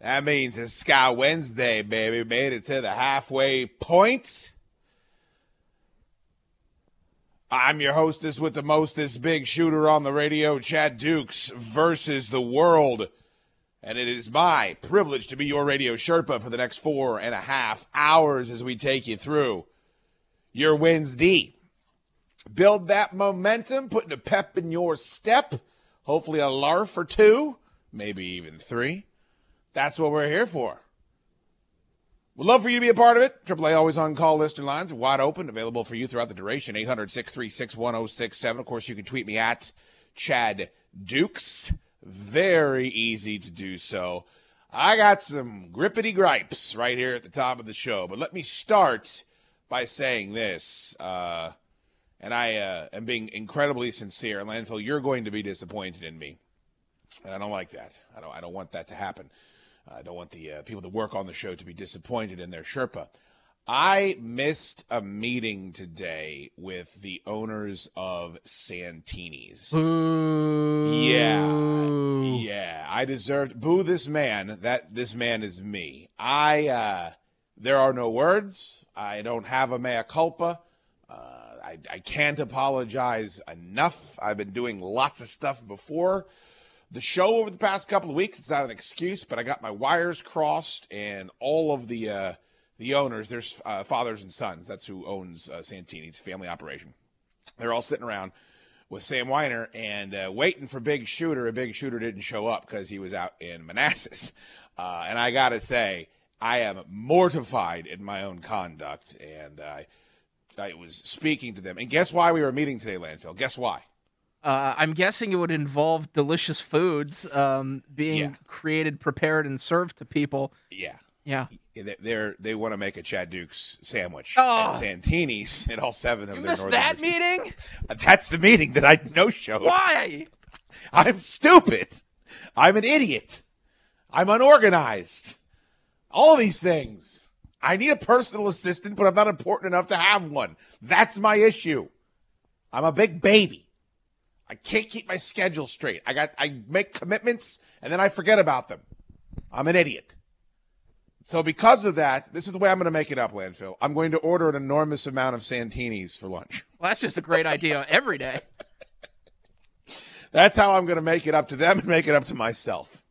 That means it's Sky Wednesday, baby. Made it to the halfway point. I'm your hostess with the mostest big shooter on the radio, Chad Dukes versus the world. And it is my privilege to be your radio Sherpa for the next four and a half hours as we take you through your Wednesday. Build that momentum, putting a pep in your step. Hopefully, a larf or two, maybe even three. That's what we're here for. We'd love for you to be a part of it. AAA always on call listener lines wide open, available for you throughout the duration. 800 636 1067. Of course, you can tweet me at Chad Dukes. Very easy to do so. I got some grippity gripes right here at the top of the show, but let me start by saying this. Uh, and I uh, am being incredibly sincere. Landfill, you're going to be disappointed in me, and I don't like that. I don't. I don't want that to happen. I don't want the uh, people that work on the show to be disappointed in their Sherpa. I missed a meeting today with the owners of Santini's. Boo. Yeah, yeah. I deserved boo this man. That this man is me. I. uh There are no words. I don't have a mea culpa. I, I can't apologize enough. I've been doing lots of stuff before the show over the past couple of weeks. It's not an excuse, but I got my wires crossed, and all of the uh, the owners, there's uh, fathers and sons. That's who owns uh, Santini. It's a family operation. They're all sitting around with Sam Weiner and uh, waiting for Big Shooter. A Big Shooter didn't show up because he was out in Manassas. Uh, and I got to say, I am mortified in my own conduct, and I I was speaking to them. And guess why we were meeting today, Landfill? Guess why? Uh, I'm guessing it would involve delicious foods um, being Yeah. created, prepared, and served to people. Yeah. Yeah. They- They're, they want to make a Chad Dukes sandwich Oh. at Santini's and all seven of You their missed Northern that Virginia- meeting? That's the meeting that I no showed. Why? I'm stupid. I'm an idiot. I'm unorganized. All these things. I need a personal assistant, but I'm not important enough to have one. That's my issue. I'm a big baby. I can't keep my schedule straight. I got I make commitments and then I forget about them. I'm an idiot. So because of that, this is the way I'm going to make it up, landfill. I'm going to order an enormous amount of Santini's for lunch. Well, that's just a great idea every day. That's how I'm going to make it up to them and make it up to myself.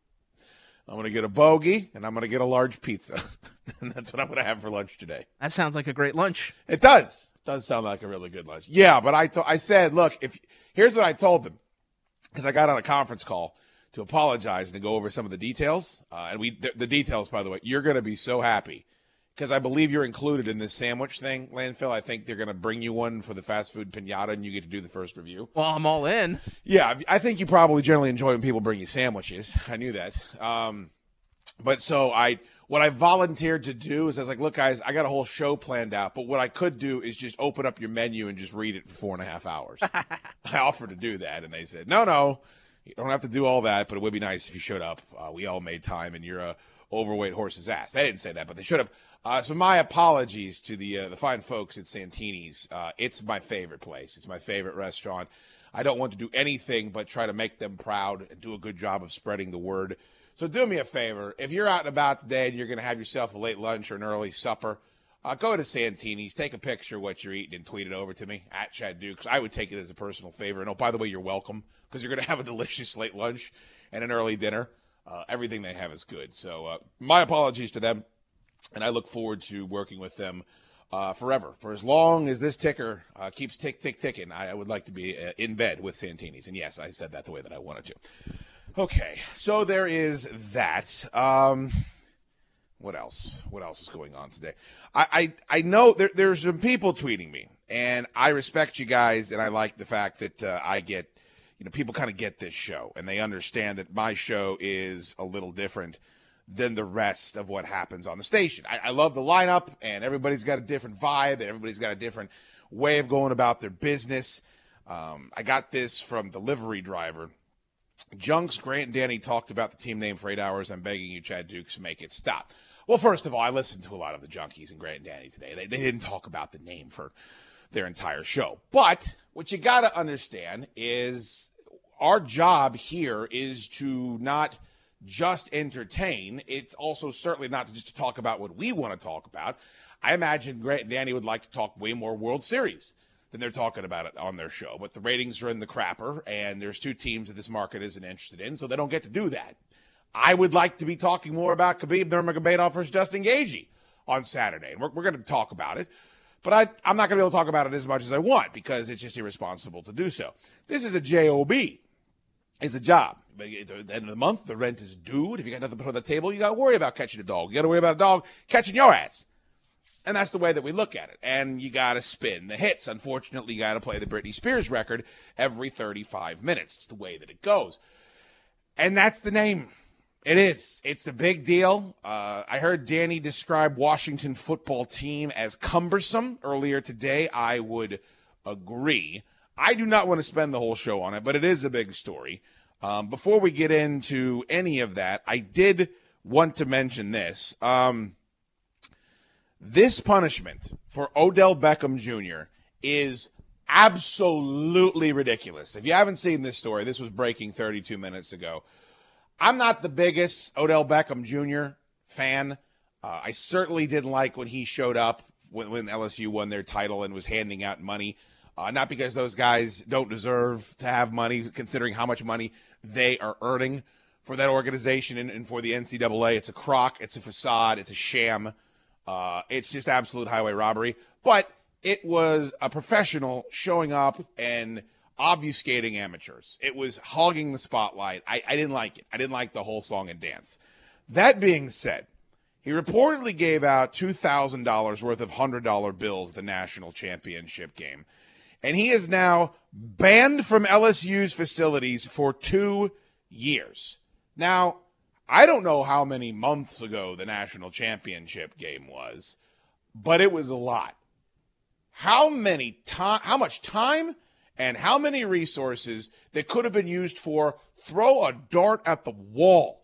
I'm going to get a bogey and I'm going to get a large pizza. and that's what I'm going to have for lunch today. That sounds like a great lunch. It does. It does sound like a really good lunch. Yeah, but I I said, look, if here's what I told them because I got on a conference call to apologize and to go over some of the details. Uh, and we the, the details, by the way, you're going to be so happy because I believe you're included in this sandwich thing, landfill. I think they're going to bring you one for the fast food pinata, and you get to do the first review. Well, I'm all in. Yeah, I think you probably generally enjoy when people bring you sandwiches. I knew that. Um, but so I, what I volunteered to do is I was like, look, guys, I got a whole show planned out, but what I could do is just open up your menu and just read it for four and a half hours. I offered to do that, and they said, no, no, you don't have to do all that, but it would be nice if you showed up. Uh, we all made time, and you're a overweight horse's ass. They didn't say that, but they should have. Uh, so my apologies to the uh, the fine folks at Santini's. Uh, it's my favorite place. It's my favorite restaurant. I don't want to do anything but try to make them proud and do a good job of spreading the word. So do me a favor. If you're out and about today and you're going to have yourself a late lunch or an early supper, uh, go to Santini's, take a picture of what you're eating, and tweet it over to me at Chad Dukes. I would take it as a personal favor. And oh, by the way, you're welcome because you're going to have a delicious late lunch and an early dinner. Uh, everything they have is good. So uh, my apologies to them, and I look forward to working with them uh, forever. For as long as this ticker uh, keeps tick tick ticking, I, I would like to be uh, in bed with Santini's. And yes, I said that the way that I wanted to. Okay, so there is that. Um, what else? What else is going on today? I I, I know there, there's some people tweeting me, and I respect you guys, and I like the fact that uh, I get, you know, people kind of get this show, and they understand that my show is a little different than the rest of what happens on the station. I, I love the lineup, and everybody's got a different vibe, and everybody's got a different way of going about their business. Um, I got this from the livery driver. Junks, Grant, and Danny talked about the team name for eight hours. I'm begging you, Chad Dukes, make it stop. Well, first of all, I listened to a lot of the Junkies and Grant and Danny today. They, they didn't talk about the name for their entire show. But what you got to understand is our job here is to not just entertain. It's also certainly not just to talk about what we want to talk about. I imagine Grant and Danny would like to talk way more World Series than they're talking about it on their show. But the ratings are in the crapper, and there's two teams that this market isn't interested in, so they don't get to do that. I would like to be talking more about Khabib Nurmagomedov versus Justin Gaethje on Saturday, and we're, we're going to talk about it. But I, I'm not going to be able to talk about it as much as I want because it's just irresponsible to do so. This is a job. It's a job. At the end of the month, the rent is due. If you got nothing to put on the table, you got to worry about catching a dog. You got to worry about a dog catching your ass. And that's the way that we look at it. And you got to spin the hits. Unfortunately, you got to play the Britney Spears record every 35 minutes. It's the way that it goes. And that's the name. It is. It's a big deal. Uh, I heard Danny describe Washington football team as cumbersome earlier today. I would agree. I do not want to spend the whole show on it, but it is a big story. Um, before we get into any of that, I did want to mention this. Um, this punishment for Odell Beckham Jr. is absolutely ridiculous. If you haven't seen this story, this was breaking 32 minutes ago. I'm not the biggest Odell Beckham Jr. fan. Uh, I certainly didn't like when he showed up when, when, LSU won their title and was handing out money. Uh, not because those guys don't deserve to have money, considering how much money they are earning for that organization and, and for the NCAA. It's a crock, it's a facade, it's a sham. Uh, it's just absolute highway robbery. But it was a professional showing up and obfuscating amateurs. It was hogging the spotlight. I, I didn't like it. I didn't like the whole song and dance. That being said, he reportedly gave out $2,000 worth of $100 bills the national championship game. And he is now banned from LSU's facilities for two years. Now, I don't know how many months ago the national championship game was, but it was a lot. How many time how much time and how many resources that could have been used for throw a dart at the wall?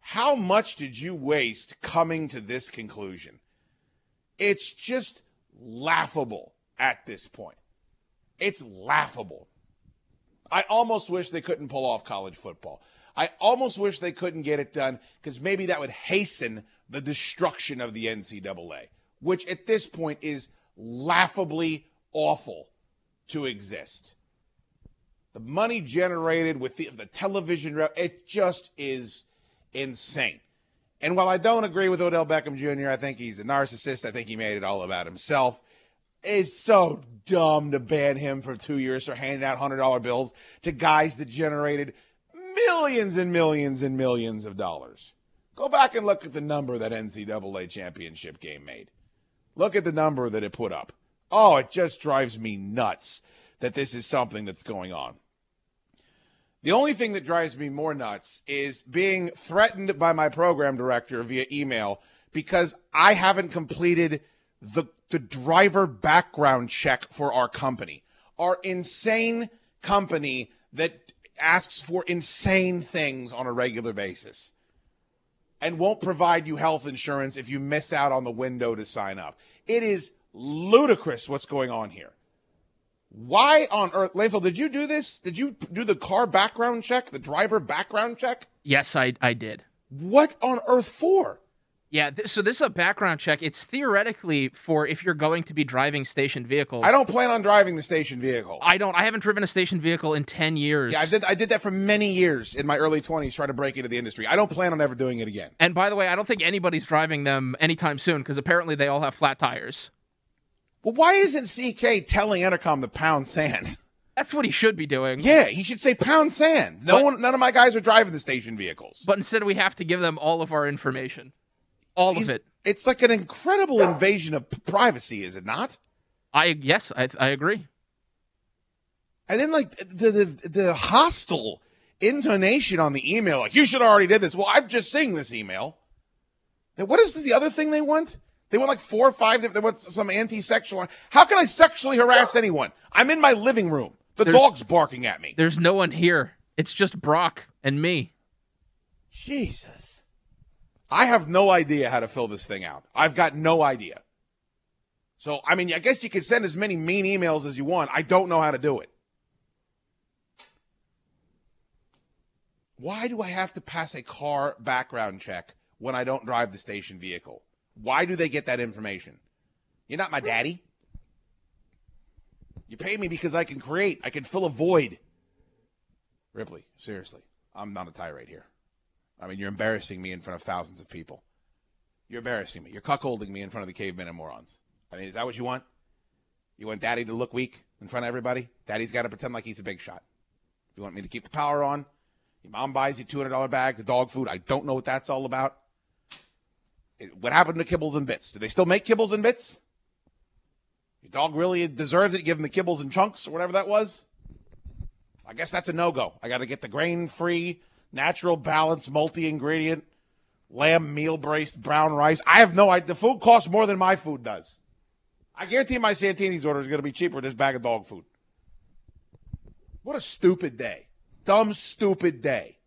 How much did you waste coming to this conclusion? It's just laughable at this point. It's laughable. I almost wish they couldn't pull off college football. I almost wish they couldn't get it done because maybe that would hasten the destruction of the NCAA, which at this point is laughably awful to exist. The money generated with the, the television, it just is insane. And while I don't agree with Odell Beckham Jr., I think he's a narcissist. I think he made it all about himself. It's so dumb to ban him for two years for handing out $100 bills to guys that generated millions and millions and millions of dollars. Go back and look at the number that NCAA championship game made. Look at the number that it put up. Oh, it just drives me nuts that this is something that's going on. The only thing that drives me more nuts is being threatened by my program director via email because I haven't completed the the driver background check for our company. Our insane company that asks for insane things on a regular basis and won't provide you health insurance if you miss out on the window to sign up. It is ludicrous what's going on here. Why on earth, Landfill, did you do this? Did you do the car background check, the driver background check? Yes, I, I did. What on earth for? Yeah, th- so this is a background check. It's theoretically for if you're going to be driving station vehicles. I don't plan on driving the station vehicle. I don't. I haven't driven a station vehicle in ten years. Yeah, I did. I did that for many years in my early twenties, trying to break into the industry. I don't plan on ever doing it again. And by the way, I don't think anybody's driving them anytime soon because apparently they all have flat tires. Well, why isn't CK telling Entercom to pound sand? That's what he should be doing. Yeah, he should say pound sand. No but, one, none of my guys are driving the station vehicles. But instead, we have to give them all of our information all He's, of it. It's like an incredible invasion of privacy, is it not? I yes, I I agree. And then like the the, the hostile intonation on the email, like you should already did this. Well, I'm just seeing this email. Then what is the other thing they want? They want like four or five. They want some anti-sexual. How can I sexually harass anyone? I'm in my living room. The there's, dog's barking at me. There's no one here. It's just Brock and me. Jesus. I have no idea how to fill this thing out. I've got no idea. So, I mean, I guess you can send as many mean emails as you want. I don't know how to do it. Why do I have to pass a car background check when I don't drive the station vehicle? Why do they get that information? You're not my daddy. You pay me because I can create, I can fill a void. Ripley, seriously, I'm not a tirade here. I mean, you're embarrassing me in front of thousands of people. You're embarrassing me. You're cuckolding me in front of the cavemen and morons. I mean, is that what you want? You want daddy to look weak in front of everybody? Daddy's got to pretend like he's a big shot. You want me to keep the power on? Your mom buys you $200 bags of dog food. I don't know what that's all about. What happened to kibbles and bits? Do they still make kibbles and bits? Your dog really deserves it. Give him the kibbles and chunks or whatever that was. I guess that's a no go. I got to get the grain free, natural, balance, multi ingredient lamb meal braced brown rice. I have no idea. The food costs more than my food does. I guarantee my Santini's order is going to be cheaper than this bag of dog food. What a stupid day. Dumb, stupid day.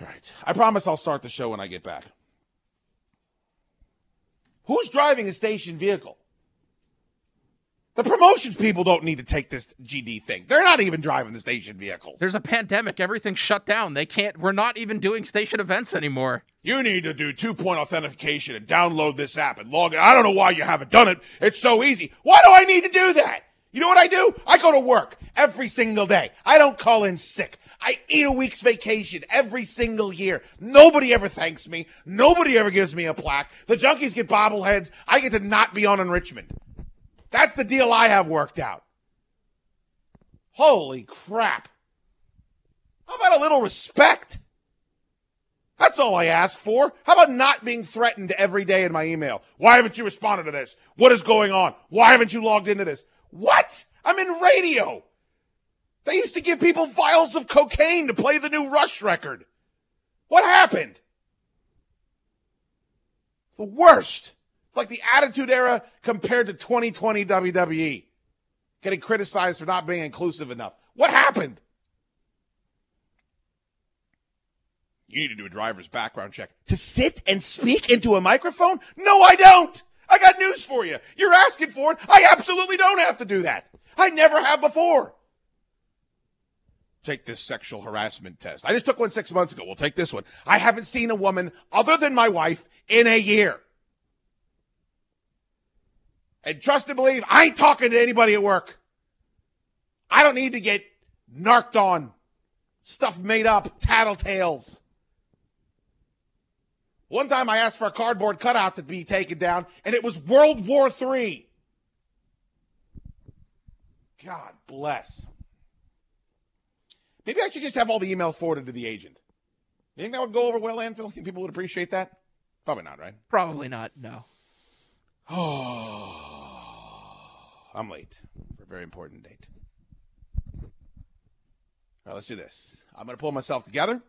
All right. I promise I'll start the show when I get back. Who's driving a station vehicle? The promotions people don't need to take this GD thing. They're not even driving the station vehicles. There's a pandemic. Everything's shut down. They can't. We're not even doing station events anymore. You need to do two point authentication and download this app and log in. I don't know why you haven't done it. It's so easy. Why do I need to do that? You know what I do? I go to work every single day. I don't call in sick. I eat a week's vacation every single year. Nobody ever thanks me. Nobody ever gives me a plaque. The junkies get bobbleheads. I get to not be on enrichment. That's the deal I have worked out. Holy crap. How about a little respect? That's all I ask for. How about not being threatened every day in my email? Why haven't you responded to this? What is going on? Why haven't you logged into this? What? I'm in radio. They used to give people vials of cocaine to play the new Rush record. What happened? It's the worst. It's like the Attitude Era compared to 2020 WWE. Getting criticized for not being inclusive enough. What happened? You need to do a driver's background check. To sit and speak into a microphone? No, I don't. I got news for you. You're asking for it. I absolutely don't have to do that. I never have before. Take this sexual harassment test. I just took one six months ago. We'll take this one. I haven't seen a woman other than my wife in a year. And trust and believe, I ain't talking to anybody at work. I don't need to get narked on, stuff made up, tattletales. One time I asked for a cardboard cutout to be taken down, and it was World War III. God bless. Maybe I should just have all the emails forwarded to the agent. You think that would go over well, Anvil? Think people would appreciate that? Probably not, right? Probably not. No. Oh, I'm late for a very important date. All right, let's do this. I'm going to pull myself together.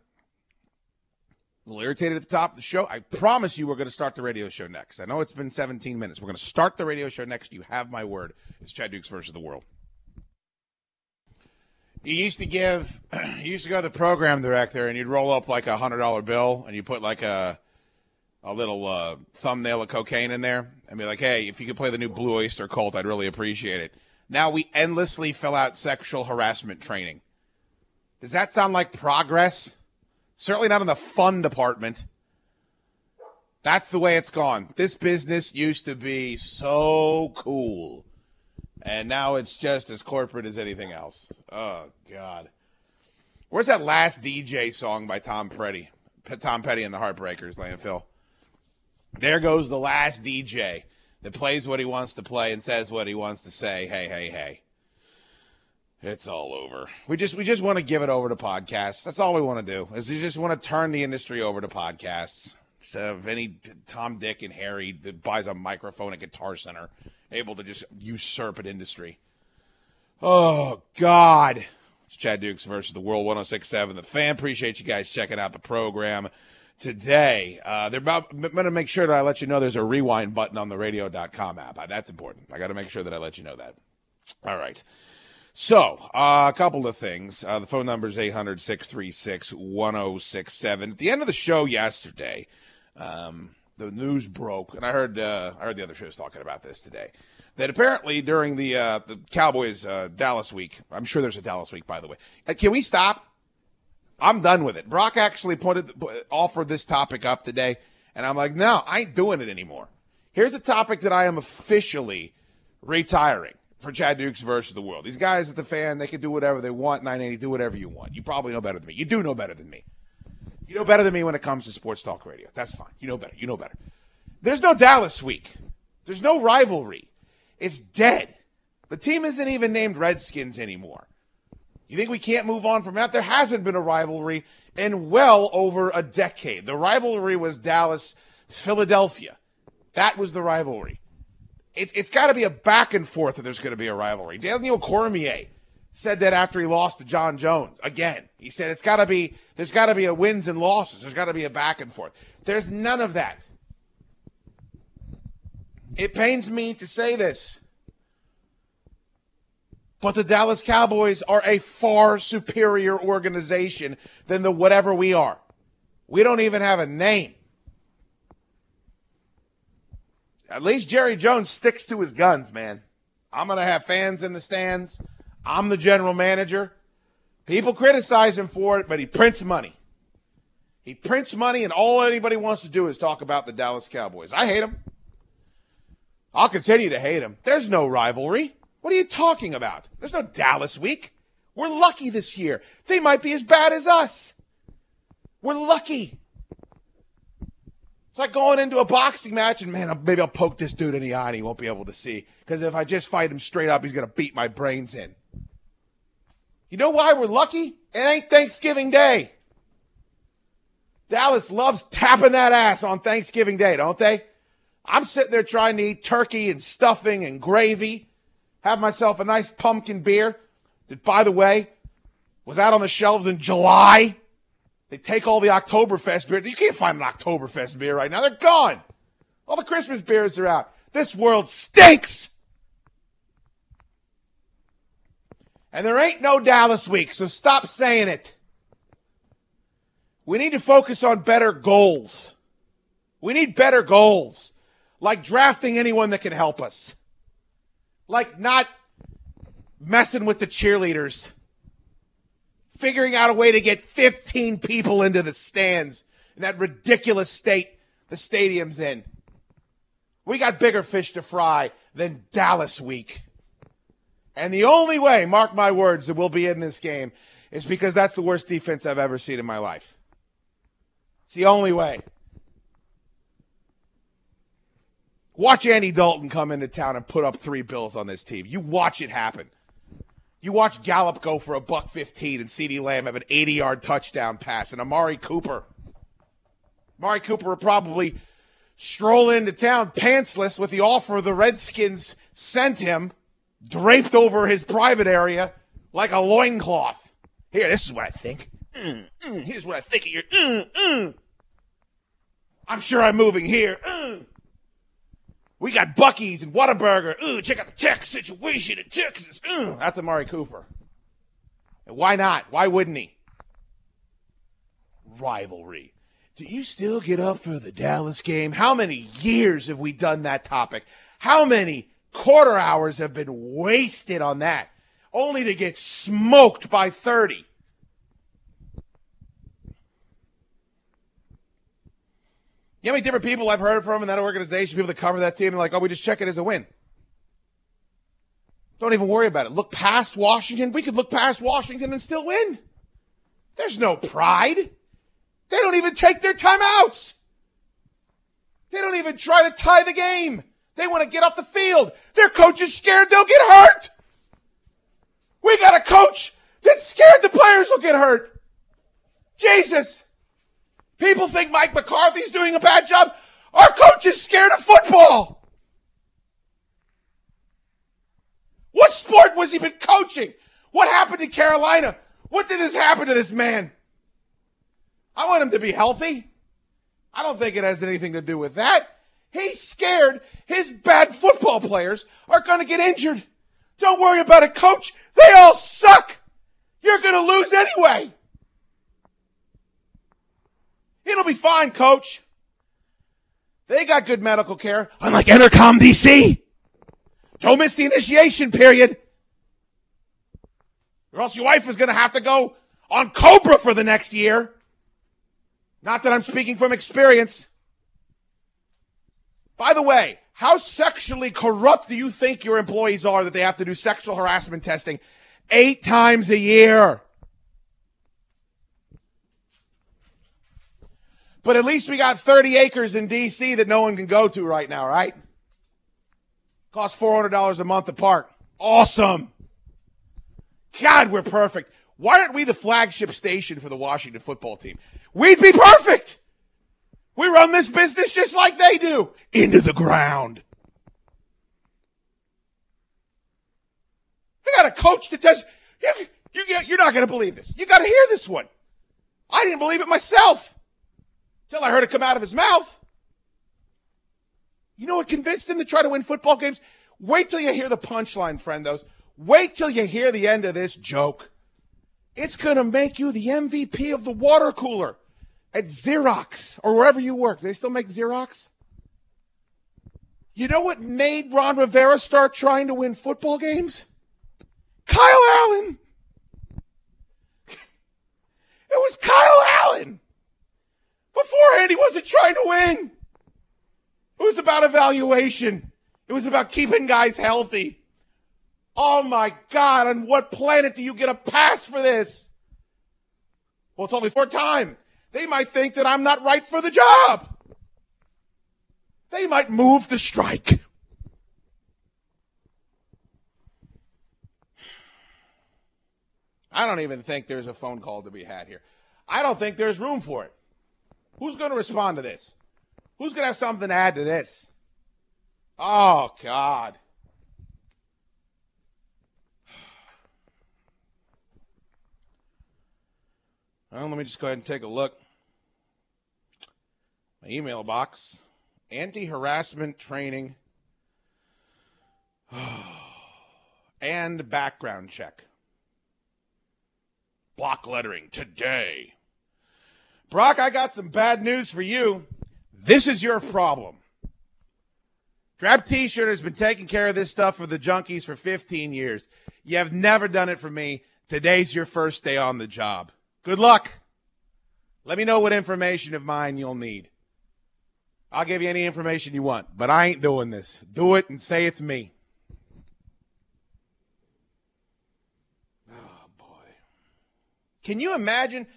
A little irritated at the top of the show. I promise you we're going to start the radio show next. I know it's been 17 minutes. We're going to start the radio show next. You have my word. It's Chad Dukes versus the world. You used to give, you used to go to the program director and you'd roll up like a hundred dollar bill and you put like a, a little uh, thumbnail of cocaine in there and be like, hey, if you could play the new Blue Oyster Cult, I'd really appreciate it. Now we endlessly fill out sexual harassment training. Does that sound like progress? Certainly not in the fun department. That's the way it's gone. This business used to be so cool. And now it's just as corporate as anything else. Oh, God. Where's that last DJ song by Tom Petty? Tom Petty and the Heartbreakers, Landfill. There goes the last DJ that plays what he wants to play and says what he wants to say. Hey, hey, hey. It's all over. We just we just want to give it over to podcasts. That's all we want to do. Is we just want to turn the industry over to podcasts. So if any Tom, Dick, and Harry that buys a microphone at Guitar Center, able to just usurp an industry. Oh God. It's Chad Dukes versus the World 1067. The fan appreciate you guys checking out the program today. Uh, they're about I'm going to make sure that I let you know there's a rewind button on the radio.com app. Uh, that's important. I got to make sure that I let you know that. All right. So, uh, a couple of things. Uh, the phone number is 800 636 1067. At the end of the show yesterday, um, the news broke, and I heard uh, I heard the other shows talking about this today. That apparently during the uh, the Cowboys uh, Dallas week, I'm sure there's a Dallas week, by the way. Can we stop? I'm done with it. Brock actually it, offered this topic up today, and I'm like, no, I ain't doing it anymore. Here's a topic that I am officially retiring for Chad Dukes versus the world. These guys at the fan, they can do whatever they want. 980, do whatever you want. You probably know better than me. You do know better than me. You know better than me when it comes to sports talk radio. That's fine. You know better. You know better. There's no Dallas week. There's no rivalry. It's dead. The team isn't even named Redskins anymore. You think we can't move on from that? There hasn't been a rivalry in well over a decade. The rivalry was Dallas Philadelphia. That was the rivalry. It, has got to be a back and forth if there's going to be a rivalry. Daniel Cormier said that after he lost to Jon Jones. Again, he said it's got to be there's got to be a wins and losses. There's got to be a back and forth. There's none of that. It pains me to say this. But the Dallas Cowboys are a far superior organization than the whatever we are. We don't even have a name. At least Jerry Jones sticks to his guns, man. I'm going to have fans in the stands. I'm the general manager. People criticize him for it, but he prints money. He prints money, and all anybody wants to do is talk about the Dallas Cowboys. I hate him. I'll continue to hate him. There's no rivalry. What are you talking about? There's no Dallas week. We're lucky this year. They might be as bad as us. We're lucky. It's like going into a boxing match and man, maybe I'll poke this dude in the eye and he won't be able to see. Because if I just fight him straight up, he's going to beat my brains in. You know why we're lucky? It ain't Thanksgiving Day. Dallas loves tapping that ass on Thanksgiving Day, don't they? I'm sitting there trying to eat turkey and stuffing and gravy have myself a nice pumpkin beer that, by the way, was out on the shelves in July. They take all the Oktoberfest beers. You can't find an Oktoberfest beer right now. They're gone. All the Christmas beers are out. This world stinks. And there ain't no Dallas week, so stop saying it. We need to focus on better goals. We need better goals, like drafting anyone that can help us like not messing with the cheerleaders, figuring out a way to get 15 people into the stands in that ridiculous state the stadium's in. We got bigger fish to fry than Dallas week. And the only way, mark my words, that we'll be in this game is because that's the worst defense I've ever seen in my life. It's the only way. Watch Andy Dalton come into town and put up three bills on this team. You watch it happen. You watch Gallup go for a buck 15 and CeeDee Lamb have an 80 yard touchdown pass and Amari Cooper. Amari Cooper would probably stroll into town pantsless with the offer the Redskins sent him draped over his private area like a loincloth. Here, this is what I think. Mm, mm, here's what I think of your. Mm, mm. I'm sure I'm moving here. We got Buc-ee's and Whataburger. Ooh, check out the Texas situation in Texas. Ooh, that's Amari Cooper. And why not? Why wouldn't he? Rivalry. Do you still get up for the Dallas game? How many years have we done that topic? How many quarter hours have been wasted on that? Only to get smoked by 30. Know how many different people I've heard from in that organization, people that cover that team, and like, oh, we just check it as a win. Don't even worry about it. Look past Washington. We could look past Washington and still win. There's no pride. They don't even take their timeouts. They don't even try to tie the game. They want to get off the field. Their coach is scared they'll get hurt. We got a coach that's scared the players will get hurt. Jesus. People think Mike McCarthy's doing a bad job. Our coach is scared of football. What sport was he been coaching? What happened to Carolina? What did this happen to this man? I want him to be healthy. I don't think it has anything to do with that. He's scared his bad football players are going to get injured. Don't worry about a coach. They all suck. You're going to lose anyway. It'll be fine, coach. They got good medical care, unlike Entercom DC. Don't miss the initiation period. Or else your wife is going to have to go on Cobra for the next year. Not that I'm speaking from experience. By the way, how sexually corrupt do you think your employees are that they have to do sexual harassment testing eight times a year? But at least we got 30 acres in D.C. that no one can go to right now, right? Cost $400 a month apart. Awesome. God, we're perfect. Why aren't we the flagship station for the Washington football team? We'd be perfect. We run this business just like they do into the ground. I got a coach that does. You, you, you're not going to believe this. You got to hear this one. I didn't believe it myself until I heard it come out of his mouth. You know what convinced him to try to win football games? Wait till you hear the punchline, friendos. Wait till you hear the end of this joke. It's going to make you the MVP of the water cooler at Xerox or wherever you work. Do they still make Xerox? You know what made Ron Rivera start trying to win football games? Kyle Allen. It was Kyle Allen. Beforehand, he wasn't trying to win. It was about evaluation. It was about keeping guys healthy. Oh my God, on what planet do you get a pass for this? Well, it's only for time. They might think that I'm not right for the job. They might move the strike. I don't even think there's a phone call to be had here. I don't think there's room for it. Who's going to respond to this? Who's going to have something to add to this? Oh, God. Well, let me just go ahead and take a look. My email box anti harassment training and background check. Block lettering today. Brock, I got some bad news for you. This is your problem. Draft T shirt has been taking care of this stuff for the junkies for 15 years. You have never done it for me. Today's your first day on the job. Good luck. Let me know what information of mine you'll need. I'll give you any information you want, but I ain't doing this. Do it and say it's me. Oh, boy. Can you imagine?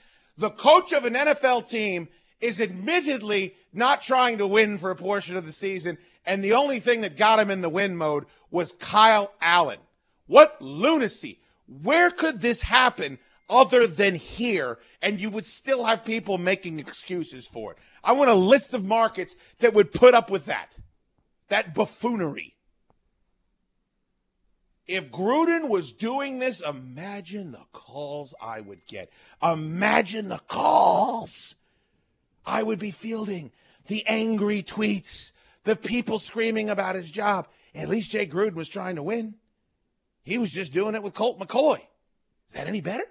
The coach of an NFL team is admittedly not trying to win for a portion of the season, and the only thing that got him in the win mode was Kyle Allen. What lunacy. Where could this happen other than here? And you would still have people making excuses for it. I want a list of markets that would put up with that. That buffoonery. If Gruden was doing this, imagine the calls I would get. Imagine the calls I would be fielding. The angry tweets, the people screaming about his job. At least Jay Gruden was trying to win. He was just doing it with Colt McCoy. Is that any better?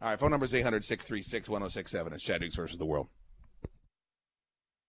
All right, phone number is 800 636 1067. It's Chad Dukes versus the world.